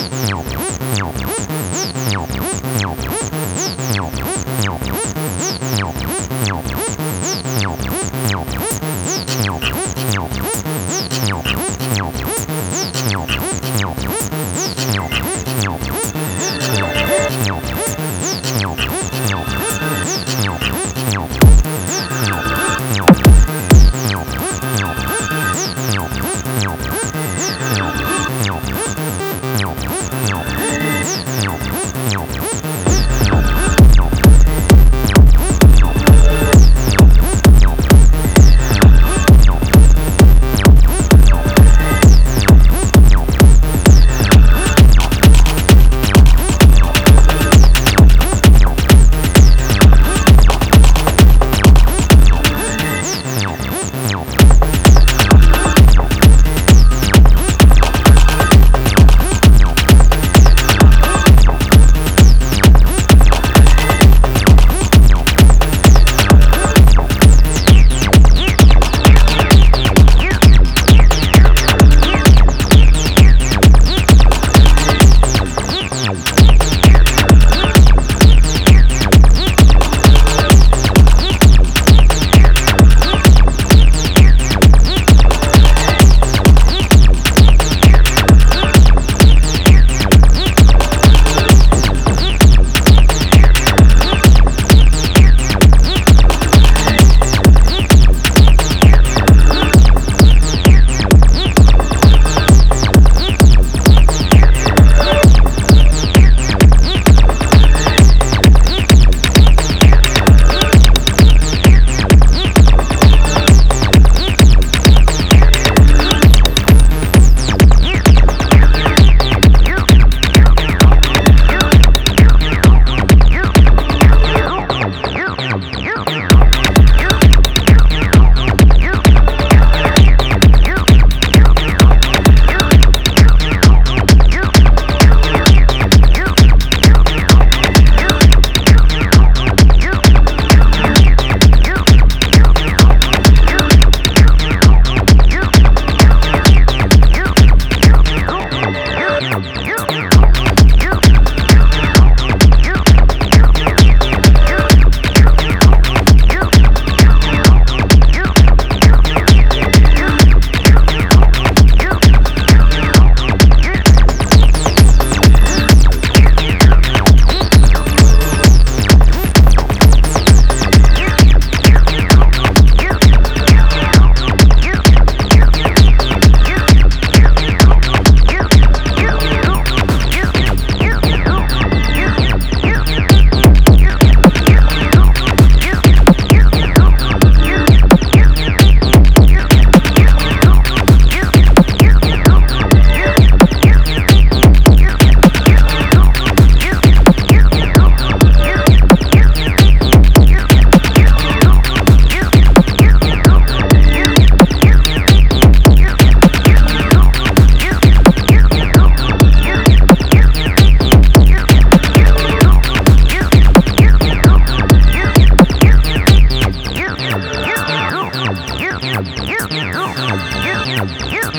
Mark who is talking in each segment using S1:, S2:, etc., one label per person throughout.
S1: Nope.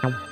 S1: Thank you.